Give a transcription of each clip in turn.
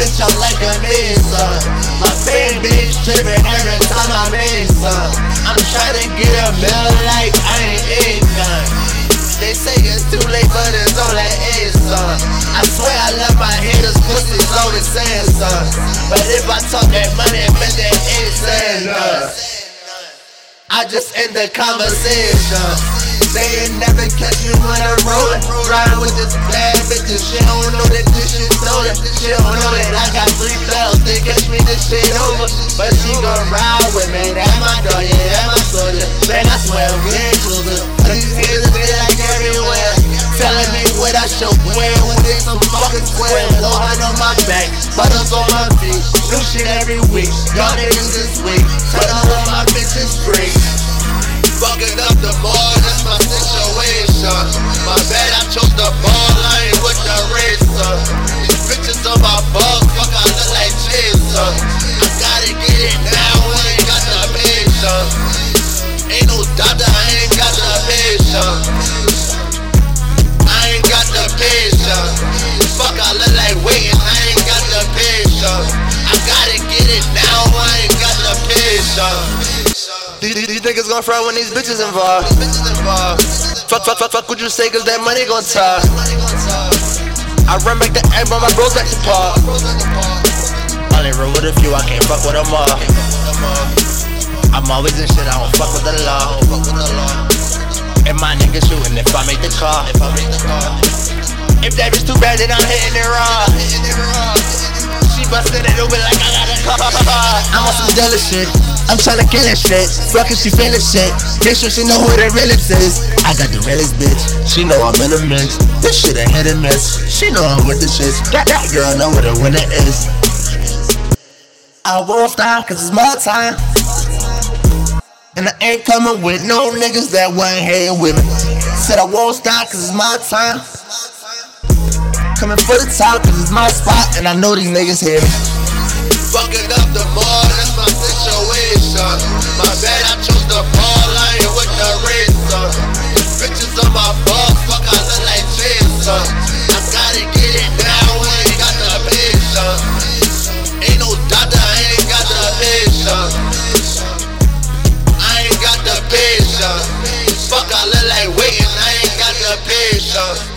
bitch, I'm like a mason. My fan bitch tripping every time I make some. I'm trying to get a meal like I ain't eat none. They say it's too late, but it's only eight, son. I swear I love my haters, pussies always saying son. But if I talk that money, bet they ain't saying none. I just end the conversation. They ain't never catch me when I'm rolling. Riding with this bad bitch, and she don't know that this shit stolen. She don't know that I got three bells. They catch me this shit over. But she gon' ride with me. That's my dog, yeah, that's my soldier. Man, I swear we ain't closer. These haters, they like everywhere. Telling me what I should wear when they some fucking square. Lohan on my back, butters on my feet. New shit every week. Y'all niggas this week. Tell all my bitches straight. Fucking up the ball, like waiting, I ain't got the patience. I gotta get it now, I ain't got the patience. These, these, these niggas gon' front when these bitches involved. Fuck, fuck, fuck, fuck, what you say, cause that money gon' talk. I run back to egg, but my bros back to park. Only roll with a few, I can't fuck with them all. I'm always in shit, I don't fuck with the law. And my niggas shooting if I make the call. If that bitch too bad, then I'm hitting it raw. She busted it open like I got a car. I'm on some jealous shit. I'm tryna kill that shit. Fuckin' she feelin' shit. Make sure she know who the realest is. I got the realest bitch. She know I'm in the mix. This shit a hit and miss. She know I'm with the shits. That, that girl know what a winner is. I won't stop cause it's my time. And I ain't coming with no niggas that wasn't here with me. Said I won't stop cause it's my time. Coming for the top cause it's my spot and I know these niggas hear me. Fucking up the mall, that's my situation. My bad, I chose the ball, I ain't with the racer. Bitches on my balls, fuck, I look like Jason. I gotta get it now, I ain't got the patience. Ain't no doctor, I ain't got the patience. I ain't got the patience. Fuck, I look like waiting, I ain't got the patience.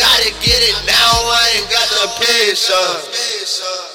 Gotta get it now, I ain't got the patience.